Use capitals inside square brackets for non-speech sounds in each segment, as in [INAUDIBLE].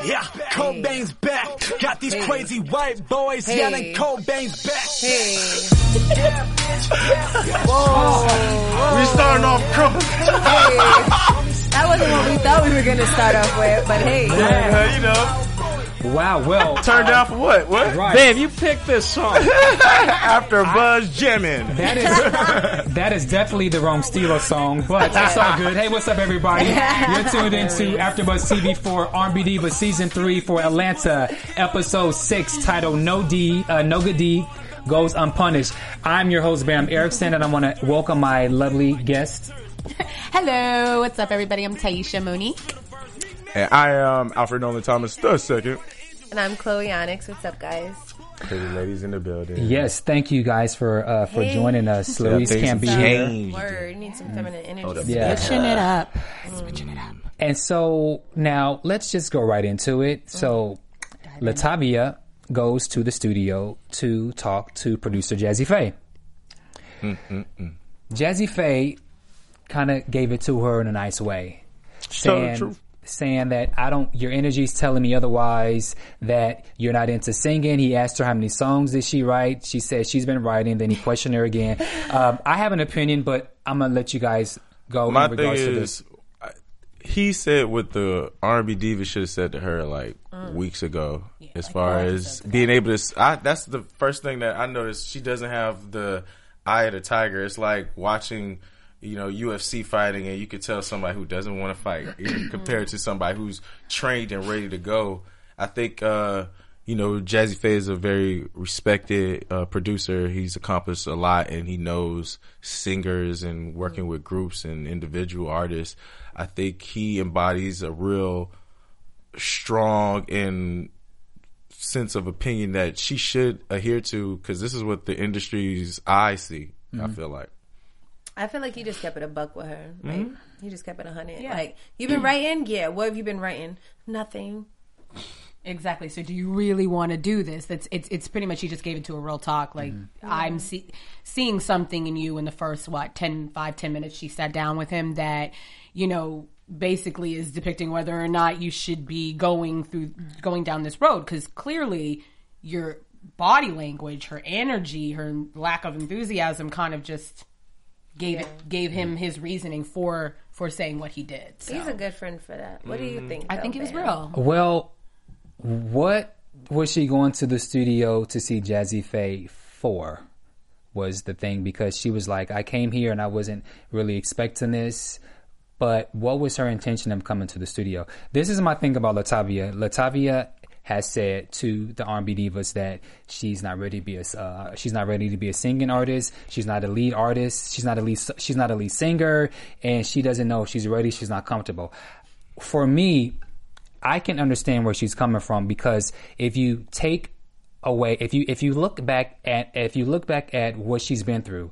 Cobain's back, yeah, Cobain's back. Got these crazy white boys Hey. yelling Cobain's back. Hey. Oh. We starting off crooked. That wasn't what we thought we were going to start off with, but hey. Yeah, you know, Wow, well, [LAUGHS] turned down for what? What? right. Babe, you picked this song. [LAUGHS] After Buzz jamming. That is [LAUGHS] that is definitely the wrong Steelers song, but it's all good. Hey, what's up, everybody? You're tuned into AfterBuzz TV for R&B Diva Season Three for Atlanta, Episode Six, titled "No D, uh, No Good D Goes Unpunished." I'm your host Bam Erickson, and I want to welcome my lovely guest. Hello, what's up, everybody? I'm Taisha Monique. And I am Alfred Nolan Thomas the second. And I'm Chloe Onyx. What's up, guys? Pretty ladies in the building. Yes, thank you guys for uh, for Hey. joining us. Yeah, Louise things can't be have here. changed. Word. Need some feminine oh, energy. Yeah. Mm. Switching it up. And so now let's just go right into it. Mm. So Latavia goes to the studio to talk to producer Jazze Pha. Mm, Jazze Pha kind of gave it to her in a nice way, Tell the saying, truth. Saying that I don't. Your energy's telling me otherwise. That you're not into singing. He asked her how many songs did she write. She said she's been writing. Then he questioned her again. Um, I have an opinion, but I'm gonna let you guys go My in thing regards to this. is, I- he said what the R&B diva should have said to her like weeks ago, as far as being able to. s- I, that's the first thing that I noticed. She doesn't have the eye of the tiger. It's like watching. You know, UFC fighting, and you could tell somebody who doesn't want to fight [CLEARS THROAT] compared to somebody who's trained and ready to go. I think, uh, you know, Jazze Pha is a very respected uh, producer. He's accomplished a lot, and he knows singers and working with groups and individual artists. I think he embodies a real strong and sense of opinion that she should adhere to because this is what the industry's eye see. I feel like. I feel like you just kept it a buck with her. Like, mm-hmm. you just kept it a hundred. Like, you've been writing? Yeah. What have you been writing? Nothing. Exactly. So, do you really want to do this? That's it's it's pretty much you just gave it to a real talk. Like mm-hmm. I'm see, seeing something in you in the first what 10, 5, 10 minutes she sat down with him that you know basically is depicting whether or not you should be going through going down this road because clearly your body language, her energy, her lack of enthusiasm, kind of just gave it, gave him his reasoning for for saying what he did. So. He's a good friend for that. What do you mm. think? I though, think it was real. Well, what was she going to the studio to see Jazze Pha for? Was the thing because she was like, I came here and I wasn't really expecting this. But what was her intention of coming to the studio? This is my thing about Latavia. Latavia has said to the R&B divas that she's not ready to be a uh, she's not ready to be a singing artist. She's not a lead artist. She's not a lead she's not a lead singer, and she doesn't know if she's ready. She's not comfortable. For me, I can understand where she's coming from because if you take away if you if you look back at if you look back at what she's been through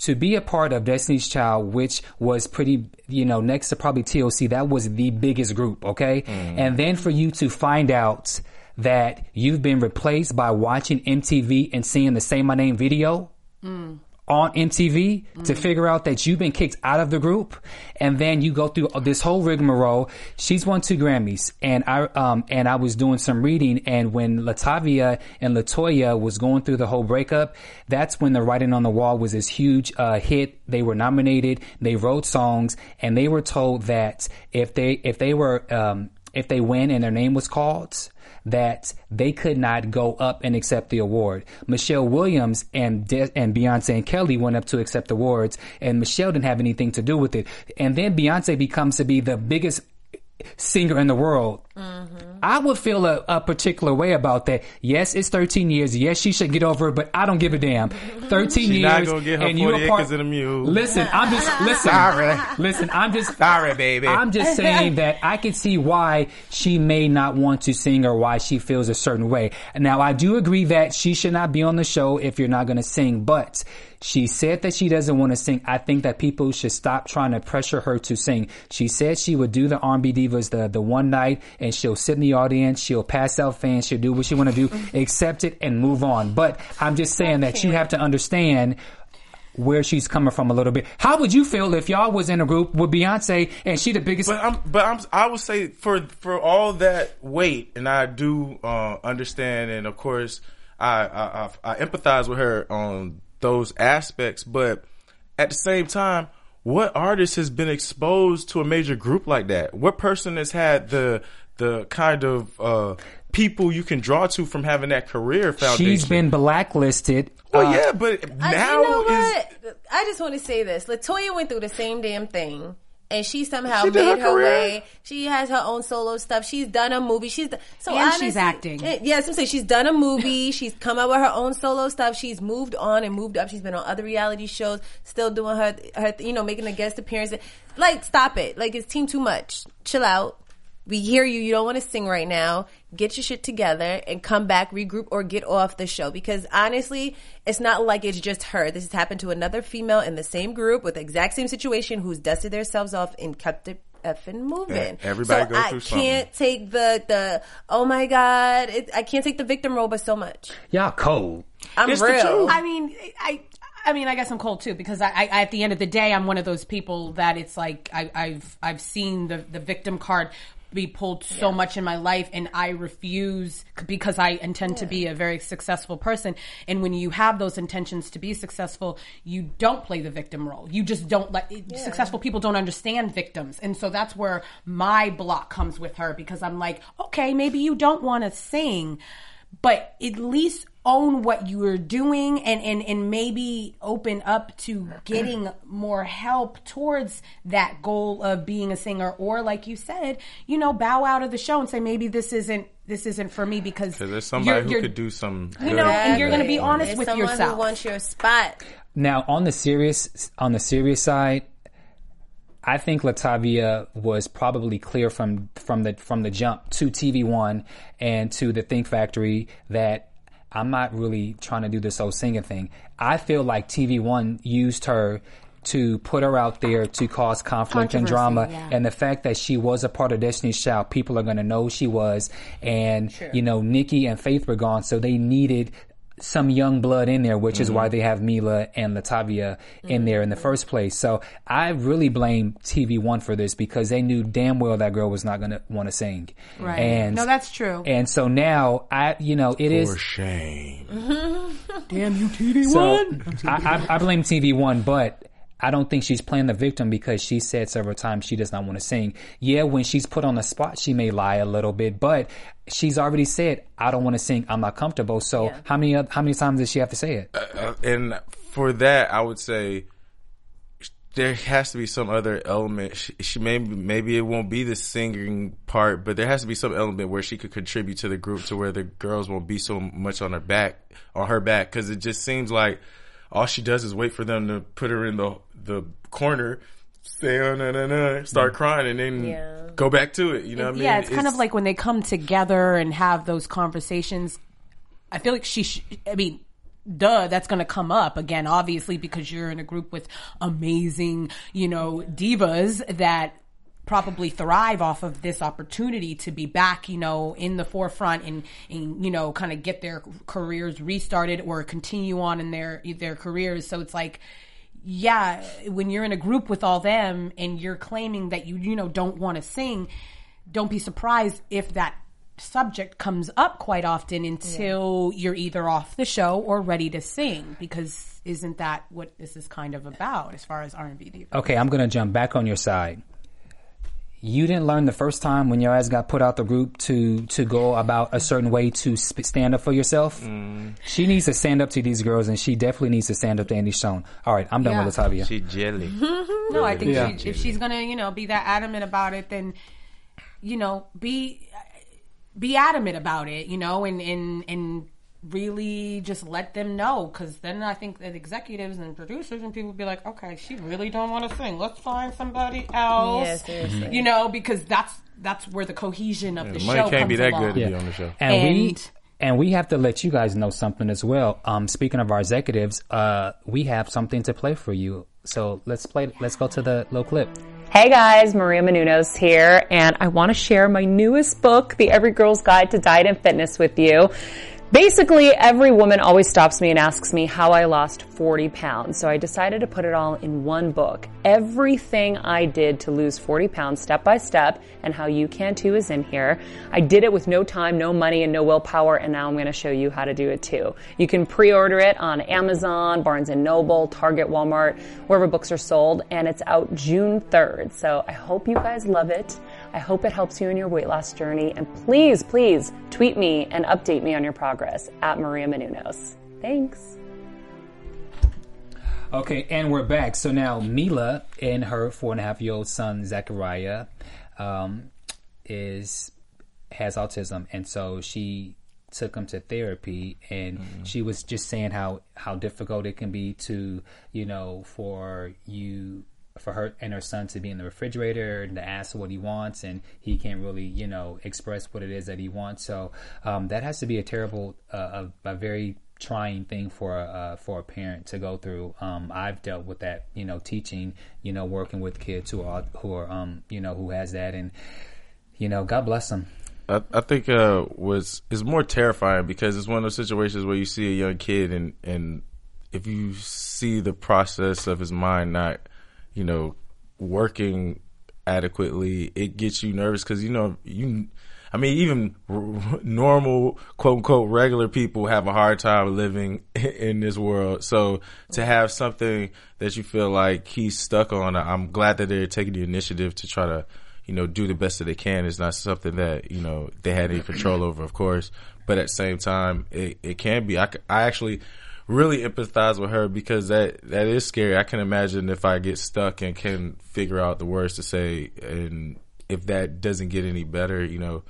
to be a part of Destiny's Child, which was pretty, you know, next to probably TLC, that was the biggest group, okay? Mm. And then for you to find out that you've been replaced by watching MTV and seeing the Say My Name video, mm. On MTV to figure out that you've been kicked out of the group, and then you go through this whole rigmarole. She's won two Grammys, and I um and I was doing some reading, and when Latavia and LeToya was going through the whole breakup, that's when the writing on the wall was this huge uh, hit. They were nominated, they wrote songs, and they were told that if they if they were um if they win and their name was called, that they could not go up and accept the award. Michelle Williams and De- and Beyonce and Kelly went up to accept awards, and Michelle didn't have anything to do with it. And then Beyonce becomes to be the biggest singer in the world. I would feel a, a particular way about that. Yes, it's 13 years. Yes, she should get over it, but I don't give a damn. 13 She years. not get her and you 40 a part- acres and a mule. Listen, I'm just [LAUGHS] listen. Sorry. Listen, I'm just Sorry, baby. I'm just [LAUGHS] saying that I can see why she may not want to sing or why she feels a certain way. Now, I do agree that she should not be on the show if you're not going to sing, but she said that she doesn't want to sing. I think that people should stop trying to pressure her to sing. She said she would do the R&B Divas the, the one night and she'll sit in the audience, she'll pass out fans, she'll do what she want to do, accept it and move on. But I'm just saying that you have to understand where she's coming from a little bit. How would you feel if y'all was in a group with Beyonce and she the biggest? But I'm, but I'm, I would say for for all that weight, and I do uh, understand, and of course, I, I I I empathize with her on those aspects. But at the same time, what artist has been exposed to a major group like that? What person has had the the kind of uh, people you can draw to from having that career foundation? She's been blacklisted. Well, Uh, yeah, but I, now you know is what? I just want to say this. LeToya went through the same damn thing. And she somehow She made her her, way. She has her own solo stuff. She's done a movie. She's done, so And she's acting. Eh, Yes, I'm saying she's done a movie. she's come out with her own solo stuff. She's moved on and moved up. She's been on other reality shows, still doing her her you know making a guest appearance. Like, stop it! Like, it's team too much. Chill out. We hear you. You don't want to sing right now. Get your shit together and come back, regroup, or get off the show. Because honestly, it's not like it's just her. This has happened to another female in the same group with the exact same situation who's dusted themselves off and kept it effing moving. Yeah, everybody so goes I through something. can't take the the oh my god. It, I can't take the victim role, but so much. y'all cold. I'm It's real. I mean, I. I mean, I guess I'm cold too because I, I, at the end of the day, I'm one of those people that it's like I, I've I've seen the the victim card be pulled so much in my life, and I refuse because I intend to be a very successful person. And when you have those intentions to be successful, you don't play the victim role. You just don't let successful people don't understand victims, and so that's where my block comes with her because I'm like, okay, maybe you don't want to sing but at least own what you are doing and, and, and maybe open up to getting more help towards that goal of being a singer or like you said you know bow out of the show and say maybe this isn't this isn't for me because because there's somebody you're- who you're- could do some. you know and you're going to be honest It's with someone yourself Who wants your spot? Now, on the serious on the serious side, I think Latavia was probably clear from from the from the jump to TV One and to the Think Factory that I'm not really trying to do this whole singing thing. I feel like TV One used her to put her out there to cause conflict and drama yeah. and the fact that she was a part of Destiny's Child, people are going to know she was. And, you know, Nicci and Faith were gone, so they needed some young blood in there, which is why mm-hmm. they have Meelah and Latavia in mm-hmm. there in the first place. So I really blame TV One for this because they knew damn well that girl was not going to want to sing. Right. And No, that's true. And so now I, you know, it is. For shame. [LAUGHS] damn you tv So I, I, I blame TV One, but I don't think she's playing the victim because she said several times she does not want to sing. Yeah, when she's put on the spot, she may lie a little bit, but she's already said, "I don't want to sing. I'm not comfortable." So how many how many times does she have to say it? Uh, and for that, I would say there has to be some other element. She, she maybe maybe it won't be the singing part, but there has to be some element where she could contribute to the group to where the girls won't be so much on her back on her back because it just seems like all she does is wait for them to put her in the the corner. Say oh, no no no, start crying, and then Yeah. go back to it. You know what I mean? yeah, it's, kind of like when they come together and have those conversations. I feel like she. Sh- I mean, duh, that's going to come up again, obviously, because you're in a group with amazing, you know, divas that probably thrive off of this opportunity to be back, you know, in the forefront and, and you know, kind of get their careers restarted or continue on in their their careers. So it's like yeah, when you're in a group with all them and you're claiming that you you know don't want to sing, don't be surprised if that subject comes up quite often until you're either off the show or ready to sing because isn't that what this is kind of about as far as R&B divas? Okay, I'm going to jump back on your side. You didn't learn the first time when your ass got put out the group to to go about a certain way to sp- stand up for yourself. Mm. She needs to stand up to these girls, and she definitely needs to stand up to Angie Stone. All right, I'm done Yeah. with Latavia. She jelly. [LAUGHS] No, I think Yeah. she, if she's gonna, you know, be that adamant about it, then, you know, be be adamant about it, you know, and and and really just let them know, because then I think that executives and producers and people will be like, okay, she really don't want to sing. Let's find somebody else. Yeah, seriously. You know, because that's that's where the cohesion of the, The show money can't be that along. good to Yeah. be on the show. and, we And- and we have to let you guys know something as well. Um, speaking of our executives, uh, we have something to play for you. So let's play. Let's go to the little clip. Hey guys, Maria Menounos here, and I want to share my newest book, The Every Girl's Guide to Diet and Fitness, with you. Basically, every woman always stops me and asks me how I lost 40 pounds. So I decided to put it all in one book. Everything I did to lose 40 pounds step by step and how you can too is in here. I did it with no time, no money, and no willpower, and now I'm going to show you how to do it too. You can pre-order it on Amazon, Barnes & Noble, Target, Walmart, wherever books are sold, and it's out June 3rd. So I hope you guys love it. I hope it helps you in your weight loss journey. And please, please tweet me and update me on your progress at Maria Menounos. Thanks. Okay, and we're back. So now Meelah and her four and a half year old son Zachariah um, is has autism, and so she took him to therapy, and she was just saying how how difficult it can be to you know for you for her and her son to be in the refrigerator and to ask what he wants and he can't really you know express what it is that he wants so um, that has to be a terrible uh, a, a very trying thing for a uh, for a parent to go through. Um, I've dealt with that, you know, teaching, you know, working with kids who are who are um, you know, who has that, and you know, God bless them. I, I think uh, was is more terrifying because it's one of those situations where you see a young kid and and if you see the process of his mind not, you know, working adequately, it gets you nervous because you know you. I mean, even r- normal, quote unquote, regular people have a hard time living [LAUGHS] in this world. So to have something that you feel like he's stuck on, I'm glad that they're taking the initiative to try to, you know, do the best that they can. It's not something that, you know, they had any control over, of course. But at the same time, it, it can be. I, I actually really empathize with her because that, that is scary. I can imagine if I get stuck and can figure out the words to say and if that doesn't get any better, you know,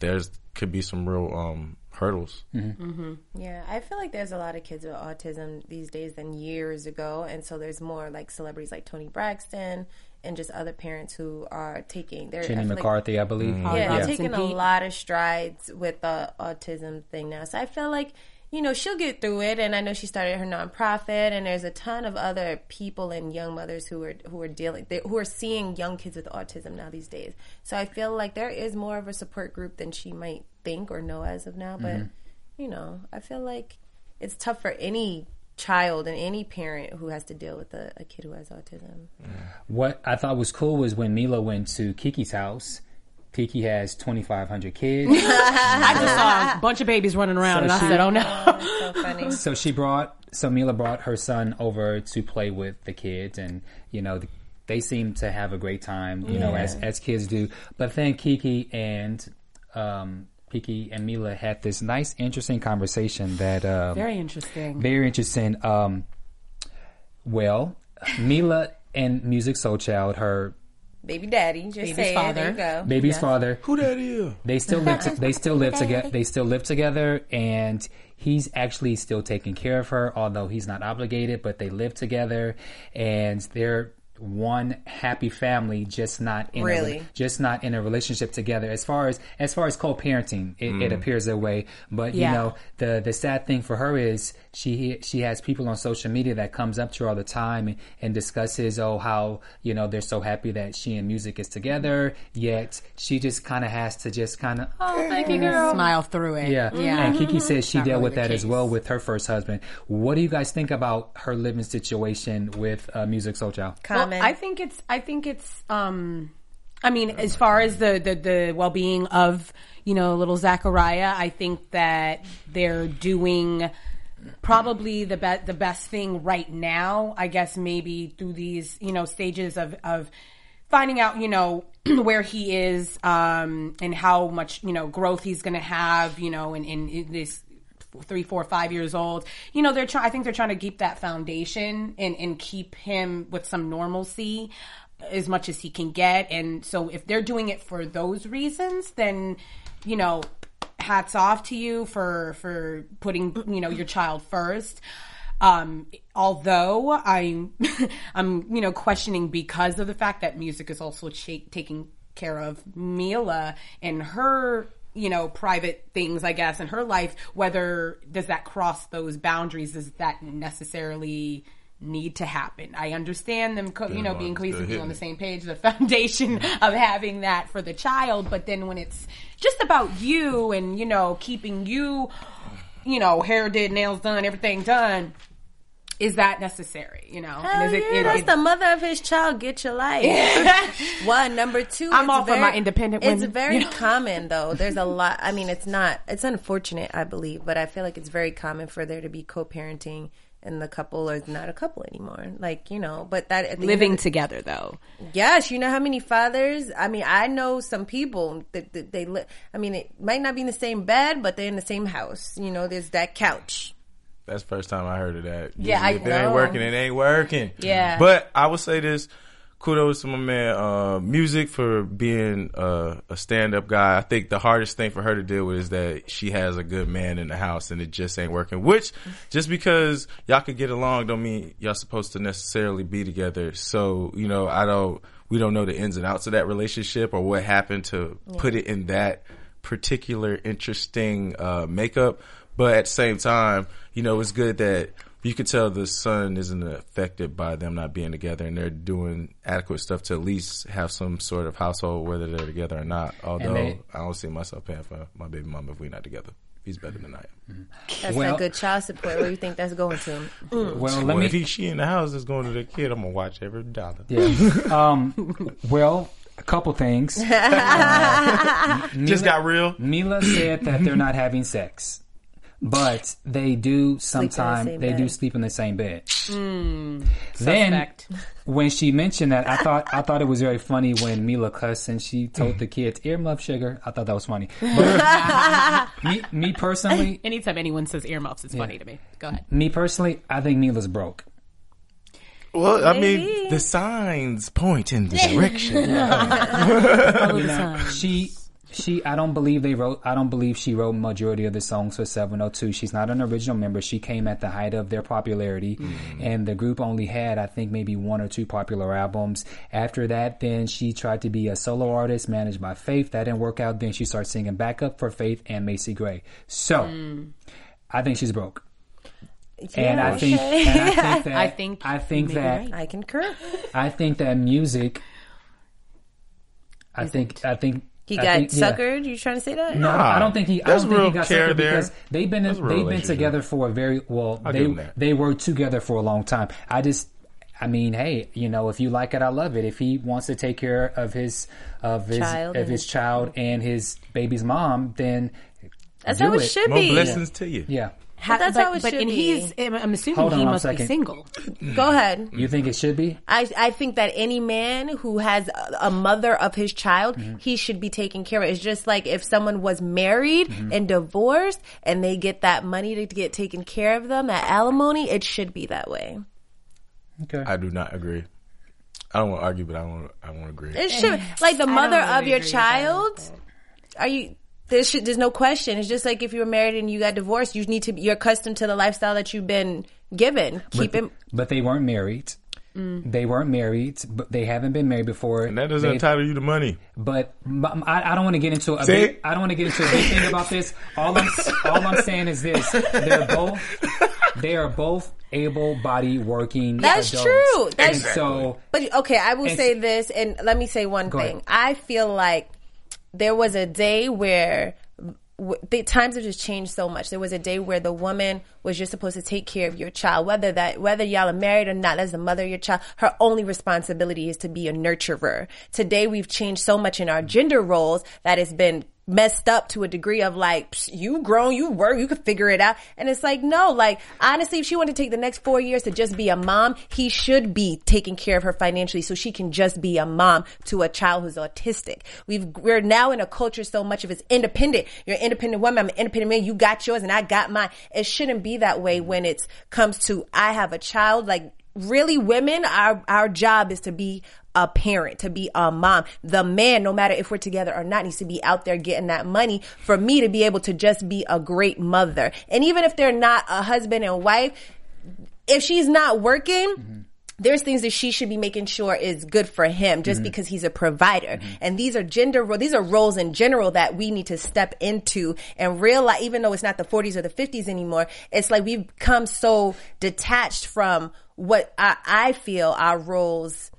there's could be some real um, hurdles. Mm-hmm. Mm-hmm. Mm-hmm. Yeah, I feel like there's a lot of kids with autism these days than years ago, and so there's more like celebrities like Toni Braxton and just other parents who are taking their Jenny I feel like- McCarthy, I believe. yeah, they're Robinson taking a lot of strides with the autism thing now. So I feel like you know she'll get through it, and I know she started her nonprofit, and there's a ton of other people and young mothers who are who are dealing they, who are seeing young kids with autism now these days. So I feel like there is more of a support group than she might think or know as of now. But mm-hmm. you know, I feel like it's tough for any child and any parent who has to deal with a, a kid who has autism. What I thought was cool was when Meelah went to Keke's house. Keke has 2,500 kids. [LAUGHS] I just saw a [LAUGHS] bunch of babies running around, and I said, "Oh no!" So funny. so she brought, so Meelah brought her son over to play with the kids, and you know, they seem to have a great time, you know, as as kids do. But then Keke and um, Keke and Meelah had this nice, interesting conversation that um, Very interesting. very interesting. Um, well, Meelah and Musiq Soulchild, her Baby daddy, just Baby's say it. There father. you go. baby's father, Who that is? they still live. To, they still live together. They still live together, and he's actually still taking care of her, although he's not obligated. But they live together, and they're one happy family, just not in Really? a, just not in a relationship together. As far as as far as co-parenting, it, it mm. appears that way. But Yeah. you know, the the sad thing for her is she she has people on social media that comes up to her all the time and, and discusses oh how you know they're so happy that she and music is together. Yet she just kind of has to just kind of oh thank you girl Smile through it. yeah. yeah. And Keke says she Not dealt really with the that as well with her first husband. What do you guys think about her living situation with uh, Musiq Soulchild? Well, I think it's. I think it's. Um, I mean, as far as the the, the well being of you know little Zachariah, I think that they're doing probably the be- the best thing right now. I guess maybe through these you know stages of of finding out, you know, [CLEARS THROAT] where he is um, and how much you know growth he's going to have, you know, in, in, in this three, four, five years old. You know, they're trying. I think they're trying to keep that foundation and and keep him with some normalcy as much as he can get. And so, if they're doing it for those reasons, then you know, hats off to you for for putting you know your child first. Um, although I'm, [LAUGHS] I'm, you know, questioning because of the fact that music is also ch- taking care of Meelah and her, you know, private things, I guess, in her life. Whether does that cross those boundaries? Is that necessarily need to happen? I understand them, co- you know, being cohesively on the same page, the [LAUGHS] foundation of having that for the child. But then when it's just about you and you know keeping you you know, hair did, nails done, everything done. Is that necessary? You know, Hell and is yeah, that's it- the mother of his child. Get your life. [LAUGHS] One, number two. I'm it's all for very- my independent It's women, very you [LAUGHS] know? common though. There's a lot. I mean, it's not. It's unfortunate, I believe, but I feel like it's very common for there to be co-parenting and the couple is not a couple anymore. Like you know, but that at the end living the- together though. Yes, you know how many fathers. I mean, I know some people that, that they live. I mean, it might not be in the same bed, but they're in the same house. You know, there's that couch. That's the first time I heard of that. Yeah, I Usually if it know. ain't working, it ain't working. Yeah. But I would say this. Kudos to my man, uh, music for being uh, a stand-up guy. I think the hardest thing for her to deal with is that she has a good man in the house and it just ain't working. Which, just because y'all could get along, don't mean y'all supposed to necessarily be together. So, you know, I don't, we don't know the ins and outs of that relationship or what happened to put it in that particular interesting uh, makeup. But at the same time, you know, it's good that you could tell the son isn't affected by them not being together and they're doing adequate stuff to at least have some sort of household, whether they're together or not. Although they- I don't see myself paying for my baby mom if we're not together. He's better than I am. That's Well- that good child support. Where do you think that's going to? Mm. Well, let me. if he, she in the house is going to the kid, I'm gonna watch every dollar. Yeah. [LAUGHS] um, well, a couple things. [LAUGHS] Just got real. Mila said that they're not having sex, but they do sometimes same they bed. do sleep in the same bed. Hmm. then Suspect. when she mentioned that, I thought I thought it was very funny when Meelah cussed and she told the hmm. kids earmuff sugar. I thought that was funny. [LAUGHS] But me, me personally, [LAUGHS] Anytime anyone says earmuffs, it's funny to me. Go ahead. me personally, I think Meelah's broke. Well, I mean, the signs point in the [LAUGHS] direction. Follow the sign. She she I don't believe they wrote I don't believe she wrote majority of the songs for 702. She's not an original member. She came at the height of their popularity mm. and the group only had I think maybe one or two popular albums. After that then she tried to be a solo artist managed by Faith. That didn't work out. Then she started singing backup for Faith and Macy Gray. So mm. I think she's broke. And I think, okay. and I think that I think I think that right. I concur. I think that music. I think I think He I got think- yeah. suckered. You trying to say that? No, I don't think he. I don't think he got care suckered there. because they've been There's they've been together for a very well. I'll they give him that. they were together for a long time. I just. I mean, hey, you know, if you like it, I love it. If he wants to take care of his of his Child of his his- child and his baby's mom, then That's do how it it. should More be. blessings to you. yeah. Ha- that's but, how it but should and be. he's I'm assuming Hold on he one must be second. single. Go ahead. You think it should be? I, I think that any man who has a, a mother of his child, Mm-hmm. he should be taken care of. It's just like if someone was married Mm-hmm. and divorced and they get that money to get taken care of them, that alimony, it should be that way. Okay. I do not agree. I don't want to argue, but I want I want to agree. It should like the mother really of your agree with child. Are you? There's there's no question. It's just like if you were married and you got divorced, you need to. You're accustomed to the lifestyle that you've been given. Keep but, it. but they weren't married. Mm. They weren't married, but they haven't been married before. and that doesn't They've- entitle you to money. But I don't want to get into a big, I don't want to get into a big thing about this. All I'm all I'm saying is this: they're both they are both able-bodied working. That's adults. true. That's and so But okay, I will And- say this, and let me say one Go thing. ahead. I feel like there was a day where the times have just changed so much. There was a day where the woman was just supposed to take care of your child, whether that whether y'all are married or not. As the mother of your child, her only responsibility is to be a nurturer. Today, we've changed so much in our gender roles that it's been messed up to a degree of like "Psh, you grown you work you could figure it out. And it's like no like honestly if she wanted to take the next four years to just be a mom he should be taking care of her financially so she can just be a mom to a child who's autistic. We've we're now in a culture so much of it's independent. You're an independent woman i'm an independent man you got yours and i got mine. It shouldn't be that way when it comes to i have a child like really women our our job is to be a parent to be a mom. The man no matter if we're together or not needs to be out there getting that money for me to be able to just be a great mother. And even if they're not a husband and wife if she's not working there's things that she should be making sure is good for him just mm-hmm. because he's a provider. Mm-hmm. And these are gender, roles, these are roles in general that we need to step into and realize, even though it's not the 40s or the 50s anymore, it's like we've come so detached from what I, I feel our roles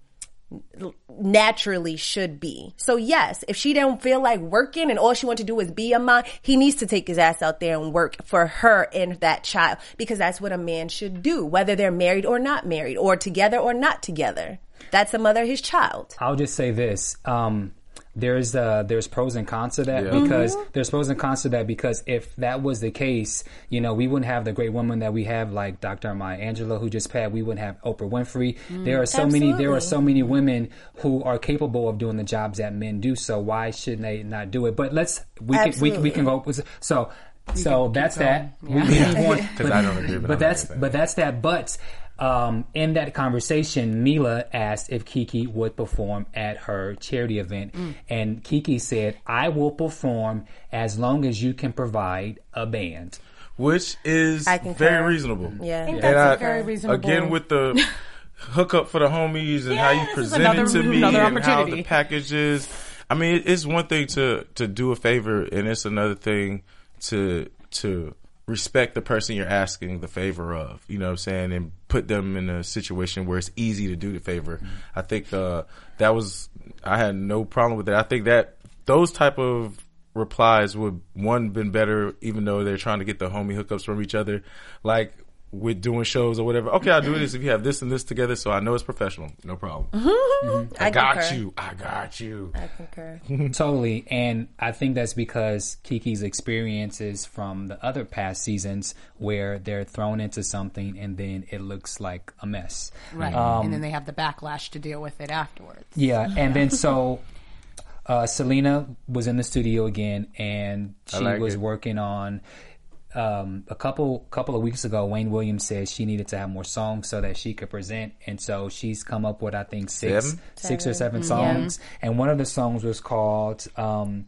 naturally should be. So yes, if she don't feel like working and all she wants to do is be a mom, he needs to take his ass out there and work for her and that child because that's what a man should do, whether they're married or not married or together or not together. That's a mother his child. I'll just say this. Um, there's uh, there's pros and cons to that Yeah. because Mm-hmm. there's pros and cons to that because if that was the case, you know, we wouldn't have the great women that we have like Dr. Maya Angelou who just passed. We wouldn't have Oprah Winfrey. there are so many there are so many women who are capable of doing the jobs that men do. So why shouldn't they not do it? But let's we can we, we can go so so that's that. We, we move on. 'Cause I don't agree, but But that's but that's that. But um, in that conversation, Meelah asked if Keke would perform at her charity event, Mm. and Keke said, "I will perform as long as you can provide a band." which is very reasonable. Yeah. I think And I- very reasonable. Again, with the [LAUGHS] hookup for the homies and how you this is present another- it to me and how the packages. I mean, it's one thing to to do a favor, and it's another thing to to respect the person you're asking the favor of. You know what I'm saying, and put them in a situation where it's easy to do the favor. I think uh, that was I had no problem with it. I think that those type of replies would one been better, even though they're trying to get the homie hookups from each other, like. With doing shows or whatever. Okay, I'll do this if you have this and this together, so I know it's professional. No problem. [LAUGHS] I, got concur. you. I got you. I concur. [LAUGHS] totally, and I think that's because Keke's experiences from the other past seasons, where they're thrown into something and then it looks like a mess. Right. Um, and then they have the backlash to deal with it afterwards. Yeah, and then [LAUGHS] so uh, Syleena was in the studio again, and she like was it. working on. Um, a couple couple of weeks ago, Wayne Williams said she needed to have more songs so that she could present, and so she's come up with I think six Seven? six or seven songs, and one of the songs was called. Um,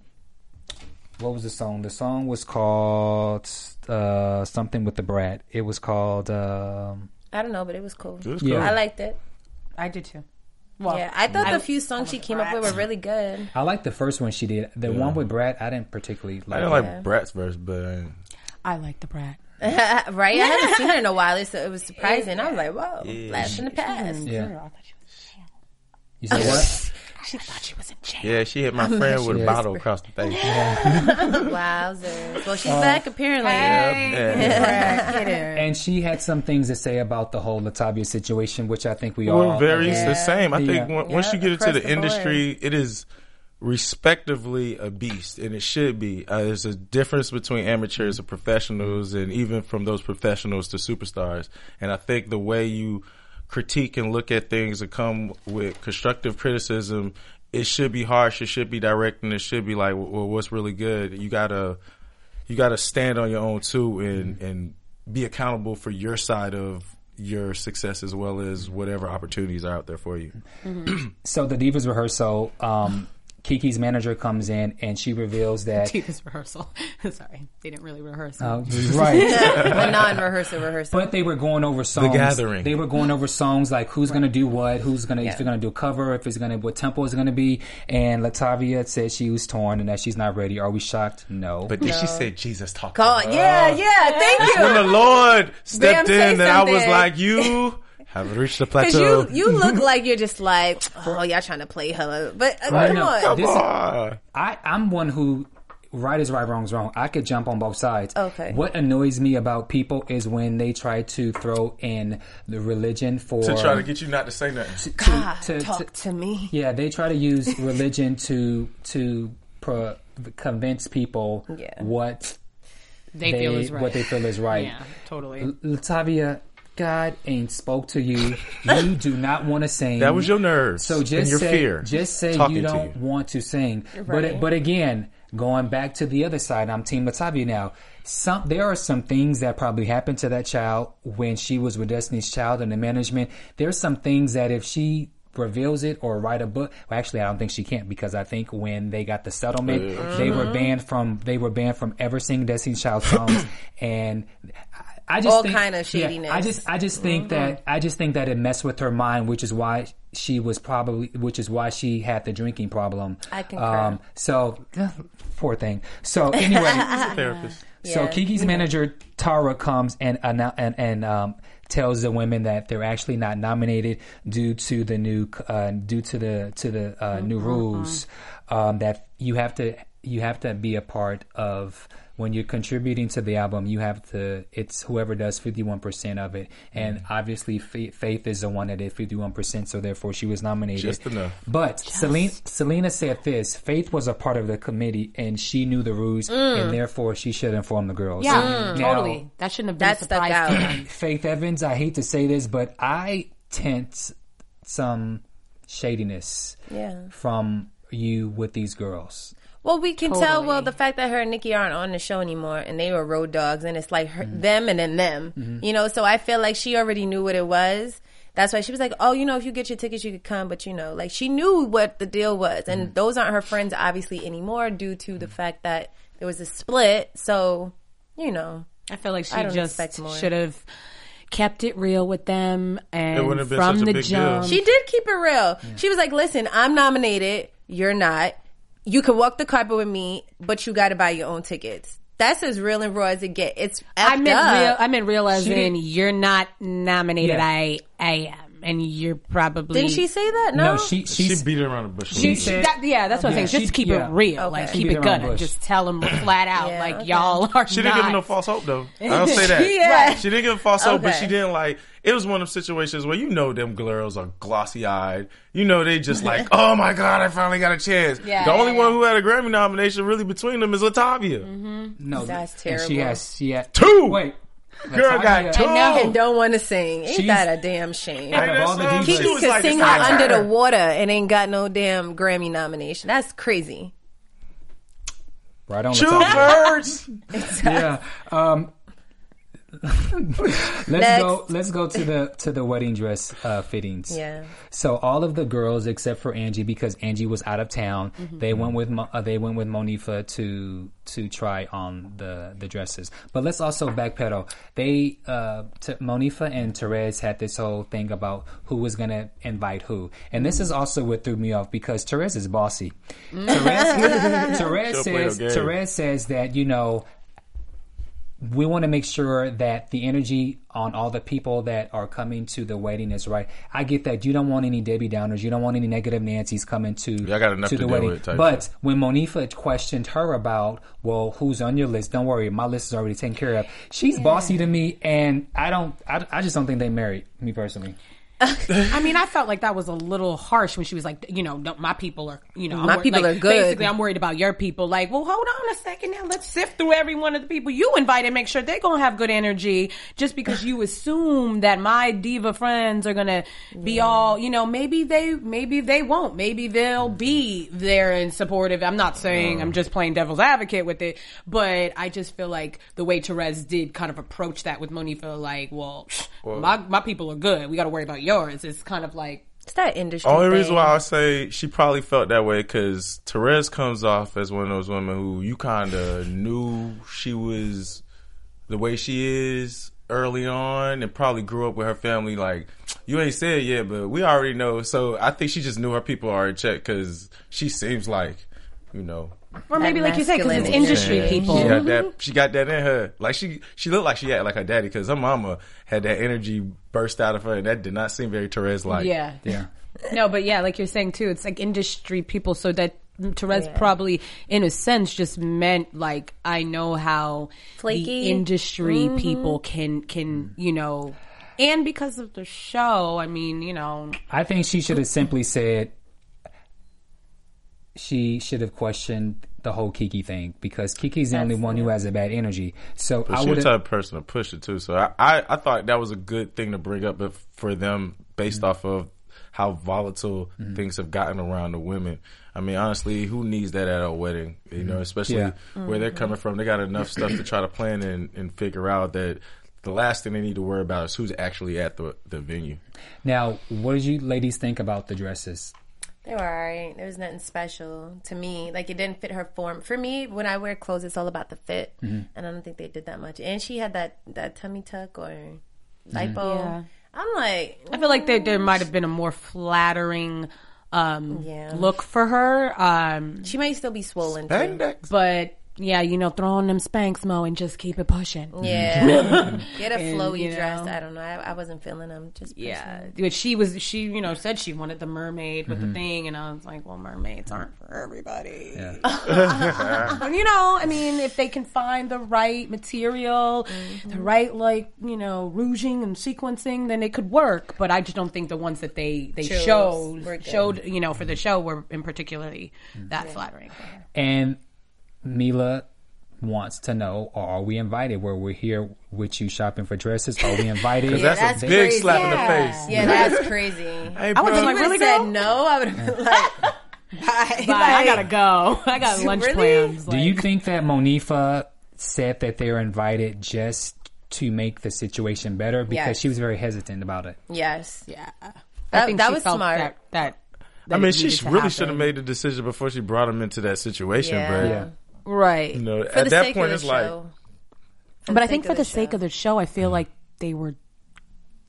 what was the song? The song was called uh, something with the brat. It was called. Um, I don't know, but it was cool. It was Yeah. I liked it. I did too. Well, Yeah, I thought I- the few songs she came up with were really good. I like the first one she did. The one with Brat, I didn't particularly I like. didn't it. like Brat's verse, but I like the brat. [LAUGHS] right? I haven't seen her in a while, so it was surprising. I was like, whoa, flash in the past. Yeah. You said what? [LAUGHS] She thought she was in jail. yeah, she hit my [LAUGHS] friend with a Yes. bottle across the face. Wowzers. Well, she's uh, back apparently. Yeah. and she had some things to say about the whole Latavia situation, which I think we all Well, very agree. the same. I think Yeah. when, once Yeah, you get into the the industry, it is respectively a beast, and it should be. Uh, there's a difference between amateurs and professionals, and even from those professionals to superstars. And I think the way you critique and look at things and come with constructive criticism, it should be harsh, it should be direct, and it should be like, well, what's really good? You gotta, you gotta stand on your own too, and and be accountable for your side of your success as well as whatever opportunities are out there for you. [CLEARS THROAT] So the Divas rehearsal, um, Keke's manager comes in and she reveals [LAUGHS] that. Divas rehearsal. [LAUGHS] Sorry, they didn't really rehearse. Uh, [LAUGHS] right. a non-rehearsal rehearsal. But they were going over songs. The Gathering. They were going over songs like who's going to do what, who's going to if they're going to do a cover, if it's going to what tempo is going to be. And Latavia said she was torn and that she's not ready. Are we shocked? No. But then she said Jesus talked. God, to her. yeah, yeah. Thank you. When the Lord stepped say in, and I was like, "You have reached the Because plateau." you, you look [LAUGHS] like you're just like, oh, y'all trying to play her. But uh, Right, come no, on. Come This on. I, I'm one who right is right, wrong is wrong. I could jump on both sides. Okay. What annoys me about people is when they try to throw in the religion for To try to get you not to say nothing. to- God, to- talk to- to me. Yeah, they try to use religion to to pro, convince people Yeah. what They, feel is right. what they feel is right. Yeah, totally. L- Latavia, God ain't spoke to you. You [LAUGHS] do not want to sing. That was your nerves So just and your say, fear just say you don't you. want to sing. But Right. but again, going back to the other side, I'm Team Latavia now. Some there are some things that probably happened to that child when she was with Destiny's Child and the management. There's some things that if she reveals it or write a book, well, actually, I don't think she can't because I think when they got the settlement, they were mm-hmm. banned from they were banned from ever singing Destiny's Child songs, [CLEARS THROAT] and I- I just All think, kind of yeah, shadiness. I just I just think that I just think that it messed with her mind, which is why she was probably which is why she had the drinking problem. I concur. so [LAUGHS] poor thing. So anyway, [LAUGHS] Therapist. so Yeah. Keke's manager Tara comes and and and um, tells the women that they're actually not nominated due to the new uh, due to the to the uh, new rules um, that you have to you have to be a part of when you're contributing to the album. You have to it's whoever does 51 percent of it, and mm-hmm. obviously Fa- Faith is the one that did 51 percent, so therefore she was nominated. Just enough. But Syleena, Syleena said this: Faith was a part of the committee, and she knew the rules, mm. and therefore she should inform the girls. Yeah, Now, totally. That shouldn't have been That a stuck surprise out. Faith Evans, I hate to say this, but I tense some shadiness Yeah. from you with these girls. Well, we can tell. Well, the fact that her and Nicci aren't on the show anymore, and they were road dogs, and it's like her, Mm-hmm. them and then them. You know, so I feel like she already knew what it was. That's why she was like, "Oh, you know, if you get your tickets, you could come." But you know, like she knew what the deal was, and Mm-hmm. those aren't her friends obviously anymore due to the fact that there was a split. So, you know, I feel like she just should have kept it real with them and wouldn't have been from such a the big deal. jump. She did keep it real. She was like, "Listen, I'm nominated. You're not. You can walk the carpet with me, but you got to buy your own tickets." That's as real and raw as it get. It's I effed meant up. real. I meant real as She in didn't- you're not nominated. Yeah. I I am, and you're probably Didn't she say that? No, No, she She she's, beat it around the bush. she said That, yeah, that's what Yeah, I'm saying. she- Just keep yeah. it real, Okay. like She keep it around gunning. Just tell them [LAUGHS] flat out, Yeah, like okay. y'all are She didn't not. give him no false hope though. [LAUGHS] I don't say that. Yeah. She didn't give him false hope, but she didn't like. It was one of them situations where you know them girls are glossy eyed. You know they just like, oh my god, I finally got a chance. Yeah, the only yeah, one yeah. who had a Grammy nomination really between them is Latavia. no, That's and She has she had Two. Wait, Girl got two. and now and don't want to sing. Ain't She's- that a damn shame? Out of all the That's, divas- she Keke was could like, sing her under her. the water and ain't got no damn Grammy nomination. That's crazy. right on Two Latavia. birds. [LAUGHS] yeah. Um, let's Next. go. Let's go to the to the wedding dress uh, fittings. Yeah. So all of the girls except for Angie, because Angie was out of town, they went with Mo- uh, they went with Monifa to to try on the the dresses. But let's also backpedal. They uh, t- Monifa and Therese had this whole thing about who was gonna invite who, and this is also what threw me off because Therese is bossy. [LAUGHS] Therese, Therese She'll play her says. Therese says that you know we want to make sure that the energy on all the people that are coming to the wedding is right. I get that you don't want any Debbie Downers, you don't want any negative Nancy's coming to, I got enough to to the wedding. with type But when Monifa questioned her about, well, who's on your list? Don't worry, my list is already taken care of. She's bossy to me, and I don't, I, I just don't think they married me personally. I mean, I [LAUGHS] felt like that was a little harsh when she was like, you know, don't, my people are, you know, My people like, are good. Basically, I'm worried about your people. Like, well, hold on a second now. Let's sift through every one of the people you invite and make sure they're gonna have good energy. Just because you assume that my diva friends are gonna be all, you know, maybe they, maybe they won't. Maybe they'll be there and supportive. I'm not saying I'm just playing devil's advocate with it, but I just feel like the way Therese did kind of approach that with Monifa, like, well, my my people are good. We got to worry about yours. It's kind of like. It's that industry. Only thing. reason why I say she probably felt that way because Therese comes off as one of those women who you kind of knew she was the way she is early on and probably grew up with her family. Like, you ain't said it yet, but we already know. So I think she just knew her people are in check because she seems like, you know. Or maybe, like you said, because it's industry Yeah, people. She got that. She got that in her. Like she, she looked like she had like her daddy because her mama had that energy burst out of her, and that did not seem very Therese like. Yeah. Yeah. [LAUGHS] No, but yeah, like you're saying too, it's like industry people. So that Therese probably, in a sense, just meant like I know how Flaky. the industry mm-hmm. people can can you know, and because of the show, I mean, you know, I think she should have simply said she should have questioned the whole Keke thing because Keke's the only one who has a bad energy. So But I she would was the type of person to push it too. So I, I, I thought that was a good thing to bring up if- for them based Mm-hmm. off of how volatile things have gotten around the women. I mean, honestly, who needs that at a wedding? You know, especially Mm-hmm. Yeah. where they're coming from. They got enough stuff to try to plan and, and figure out that the last thing they need to worry about is who's actually at the, the venue. now. What did you ladies think about the dresses? They were alright. There was nothing special to me. Like it didn't fit her form. For me, when I wear clothes, it's all about the fit, Mm-hmm. and I don't think they did that much. And she had that that tummy tuck or Mm-hmm. lipo. Yeah. I'm like, I feel like there there might have been a more flattering um, Yeah. look for her. Um, she might still be swollen. Too. But yeah, you know, throw on them spanks, Mo, and just keep it pushing. Yeah, [LAUGHS] get a And, flowy you dress. I don't know. I, I wasn't feeling them. Just Yeah, but she was she you know said she wanted the mermaid with the thing, and I was like, well, mermaids aren't for everybody. Yeah. [LAUGHS] you know, I mean, if they can find the right material, Mm-hmm. the right like you know rouging and sequencing, then it could work. But I just don't think the ones that they they Chose showed showed you know for the show were in particularly Mm. that flattering. And Meelah wants to know: Are we invited? where we're here with you shopping for dresses? Are we invited? [LAUGHS] Yeah, That's, that's a big crazy. slap in the face. Yeah, that's crazy. [LAUGHS] Hey, I was bro. like, really, would've said girl? no, I would have been [LAUGHS] like, bye. Bye, I gotta go. I got lunch Really? plans. Do you think that Monifah said that they're invited just to make the situation better because Yes. she was very hesitant about it? Yes. Yeah, That- that she was felt smart. That, that, I mean, she really should have made the decision before she brought him into that situation, Yeah. but Yeah. Right. you know, For at the that sake point, of it's the like show. but I think for the show. sake of the show, I feel mm. like they were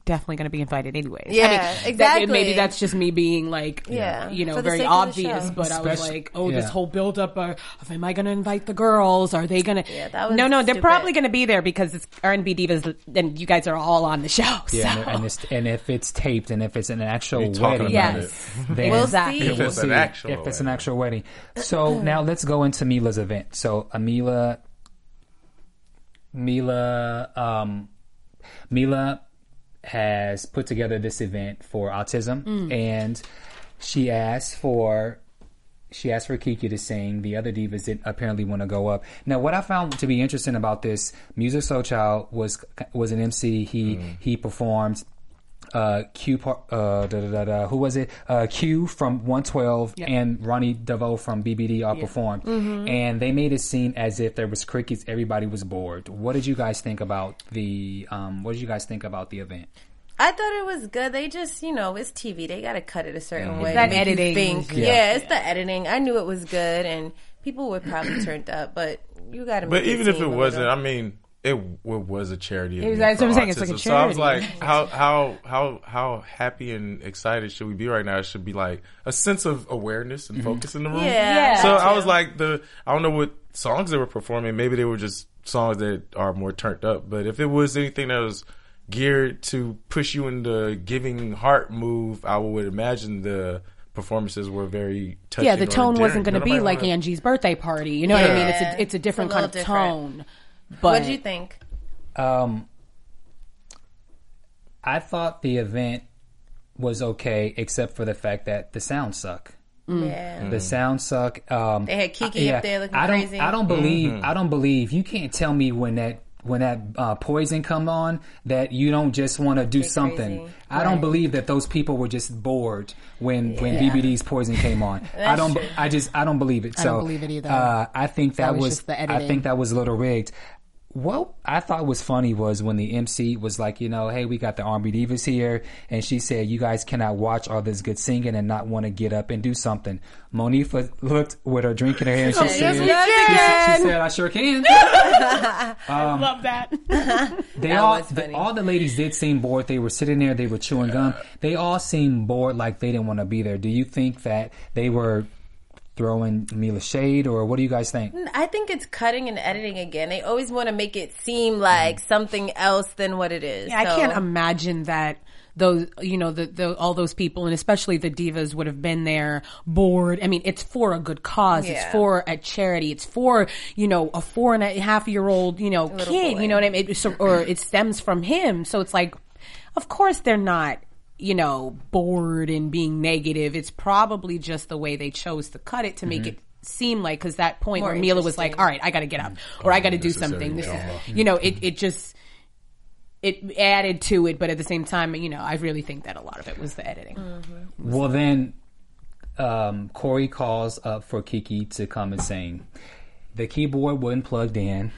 definitely going to be invited anyways. I Yeah, mean, that- exactly. maybe that's just me being like, Yeah. you know, very sake of the obvious. show. But I was like, oh, this whole build up of, of am I going to invite the girls? Are they going to? Yeah, that was no, no, they're probably going to be there because it's R and B divas, and you guys are all on the show. Yeah, so. and, and, it's, and if it's taped and if it's an actual You're wedding, about Yes. then We'll see. If it's an see actual if it's an actual wedding. So now let's go into Meelah's event. So Amila, Meelah, um, Meelah has put together this event for autism, mm. and she asked for she asked for Keke to sing. The other divas didn't apparently want to go up. Now, what I found to be interesting about this, Musiq Soulchild was was an MC. He mm. he performed. Uh, Q, uh, da, da, da, da, who was it? Uh, Q from 112 and Ronnie DeVoe from BBD all performed, and they made it seem as if there was crickets. Everybody was bored. What did you guys think about the? Um, what did you guys think about the event? I thought it was good. They just, you know, it's TV. They got to cut it a certain way. that to make you editing. Think. Yeah. Yeah. it's the editing. I knew it was good, and people were probably turned up, but you got to. But even if it wasn't, I mean, it, w- was a charity. event that's what I'm for saying, it's like a autism. So I was like, how how how how happy and excited should we be right now? It should be like a sense of awareness and mm-hmm. focus in the room. Yeah. Yeah. So I was like, the I don't know what songs they were performing. Maybe they were just songs that are more turned up. But if it was anything that was geared to push you into giving heart move, I would imagine the performances were very touching. yeah, the tone wasn't going to be like Nobody Angie's birthday party. You know what I mean? It's a it's a different It's a kind of different. tone. But what did you think? Um, I thought the event was okay, except for the fact that the sound suck. Yeah. The sound suck. Um, They had Keke up there looking I don't, crazy. I don't believe. I don't believe. You can't tell me when that when that uh, poison come on that you don't just want to do something. crazy. I don't believe that those people were just bored when when BBD's poison came on. [LAUGHS] I don't. true. I just. I don't believe it. I so don't believe it either. Uh, I think that, That was was. just the I think that was a little rigged. What I thought was funny was when the MC was like, you know, hey, we got the R&B divas here, and she said, you guys cannot watch all this good singing and not want to get up and do something. Monifah looked with her drink in her hand. She oh, Yes, said, we she, can. she said, I sure can. [LAUGHS] i um, love that. [LAUGHS] They That all, was the, all the ladies did seem bored. They were sitting there, they were chewing gum. They all seemed bored, like they didn't want to be there. Do you think that they were throwing Meelah shade, or what do you guys think? I think it's cutting and editing again. They always want to make it seem like mm-hmm. something else than what it is. Yeah, I can't imagine that those, you know, the, the all those people, and especially the divas, would have been there bored. I mean, it's for a good cause. It's for a charity. It's for you know a four and a half year old you know kid. boy. You know what I mean? It, so, or it stems from him. So it's like, of course they're not. You know, bored and being negative. It's probably just the way they chose to cut it to make mm-hmm. it seem like because that point More where Meelah was like, "All right, I got to get up, mm-hmm. or I got to do something." This drama. is, you know, it mm-hmm. it just it added to it, but at the same time, you know, I really think that a lot of it was the editing. Well, then um, Corey calls up for Keke to come and sing. The keyboard wasn't plugged in.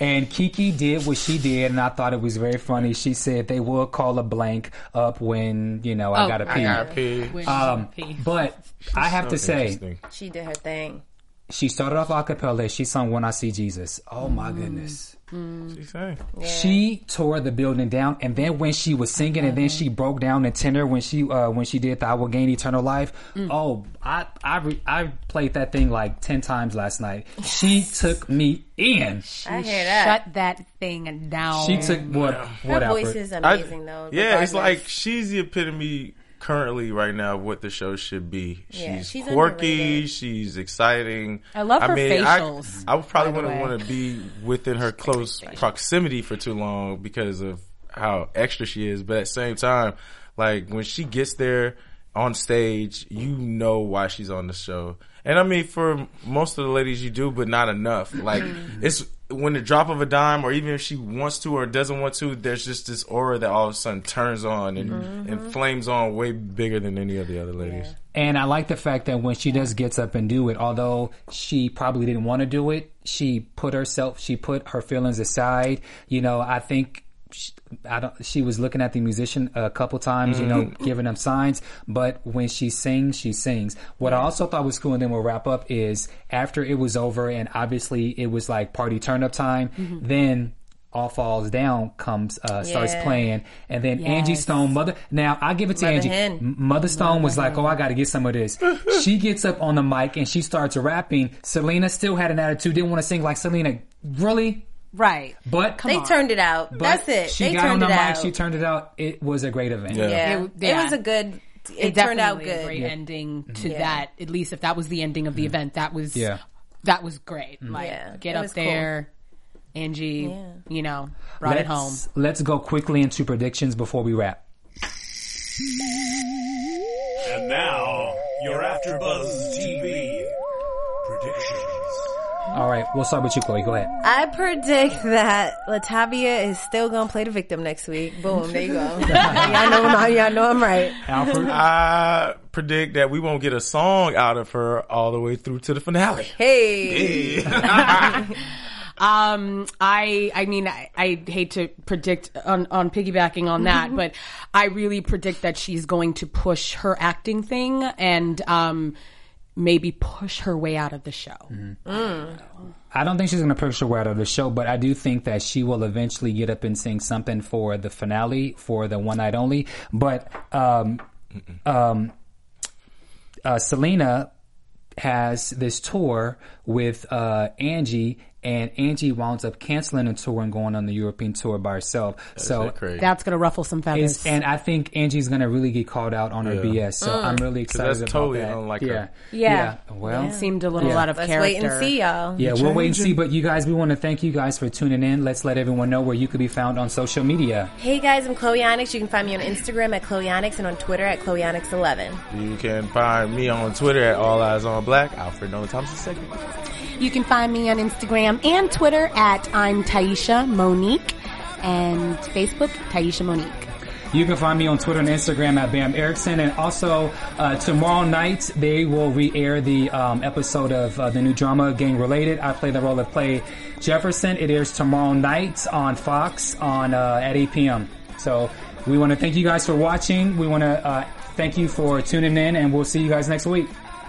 And Keke did what she did, and I thought it was very funny. She said they will call a blank up when, you know, I Oh, gotta pee. I gotta pee. Um, she pee. but I have So to say. She did her thing. she started off a cappella. She sung When I See Jesus. Oh my goodness. She's saying. She tore the building down, and then when she was singing, and then she broke down in tenor when she uh, when she did the "I Will Gain Eternal Life." Oh, I I re- I played that thing like ten times last night. She took me in. I hear that. Shut that thing down. She took what Her what voice Alfred? is I- amazing though. Yeah, it's like she's the epitome currently right now what the show should be. Yeah, she's, she's quirky, underrated. she's exciting. I love her I, facials, I would probably wouldn't want to be within her close proximity for too long because of how extra she is. But at the same time, like when she gets there on stage, you know why she's on the show. And I mean, for most of the ladies, you do, but not enough. Like mm-hmm. it's when the drop of a dime, or even if she wants to or doesn't want to, there's just this aura that all of a sudden turns on and, mm-hmm. and flames on way bigger than any of the other ladies. And I like the fact that when she does gets up and do it, although she probably didn't want to do it, she put herself, she put her feelings aside. You know, I think she, I don't. She was looking at the musician a couple times, you know, giving them signs. But when she sings, she sings. What I also thought was cool, and then we'll wrap up is after it was over, and obviously it was like party turn up time. Then. All Falls Down comes uh, starts playing, and then Angie Stone, mother. Now I give it to Mother Angie. hen. Mother Stone was like, "Oh, I got to get some of this." [LAUGHS] she gets up on the mic and she starts rapping. Syleena still had an attitude, didn't want to sing like Syleena. Really, right. but they turned it out. but That's it. She they got turned on the it mic. out. She turned it out. It was a great event. Yeah. yeah. It- It, was a good. It, It turned out definitely a good. great ending to mm-hmm. Yeah. that. At least if that was the ending of the mm-hmm. event, that was Yeah. that was great. Mm-hmm. Like Yeah, get it up was cool. there, Angie. Yeah. You know, brought let's, it home. Let's go quickly into predictions before we wrap. And now, you're AfterBuzz TV predictions. All right, we'll start with you, Chloe. Go ahead. I predict that Latavia is still gonna play the victim next week. Boom, there you go. [LAUGHS] y'all know, I'm- y'all know I'm right. Alfred. I predict that we won't get a song out of her all the way through to the finale. Hey, [LAUGHS] Um, I, I mean, I, I hate to predict on, on piggybacking on that, [LAUGHS] but I really predict that she's going to push her acting thing and, um, maybe push her way out of the show. I don't think she's going to push her way out of the show, but I do think that she will eventually get up and sing something for the finale for the one night only. But um, um, uh, Syleena has this tour with uh, Angie, and Angie winds up canceling the tour and going on the European tour by herself. so That's. That's going to ruffle some feathers. and I think Angie's gonna really get called out on her Yeah. BS. So I'm mm. really excited that's about totally that. unlike yeah. her. Yeah. Well, it seemed a little Yeah. out of let's character. wait and see, y'all. yeah, we'll wait and see. But you guys, we want to thank you guys for tuning in. Let's let everyone know where you could be found on social media. Hey guys, I'm Chloe Onyx. You can find me on Instagram at Chloe Onyx and on Twitter at Chloe Onyx11. You can find me on Twitter at All Eyes on Black, Alfred Nolan Thompson II. You can find me on Instagram and Twitter at I'm Taisha Monique and Facebook Taisha Monique. You can find me on Twitter and Instagram at Bam Erickson. And also, uh, tomorrow night, they will re air the um, episode of uh, the new drama, Gang Related. I play the role of Play Jefferson. It airs tomorrow night on Fox on uh, at 8 p.m. So we want to thank you guys for watching. We want to uh, thank you for tuning in, and we'll see you guys next week.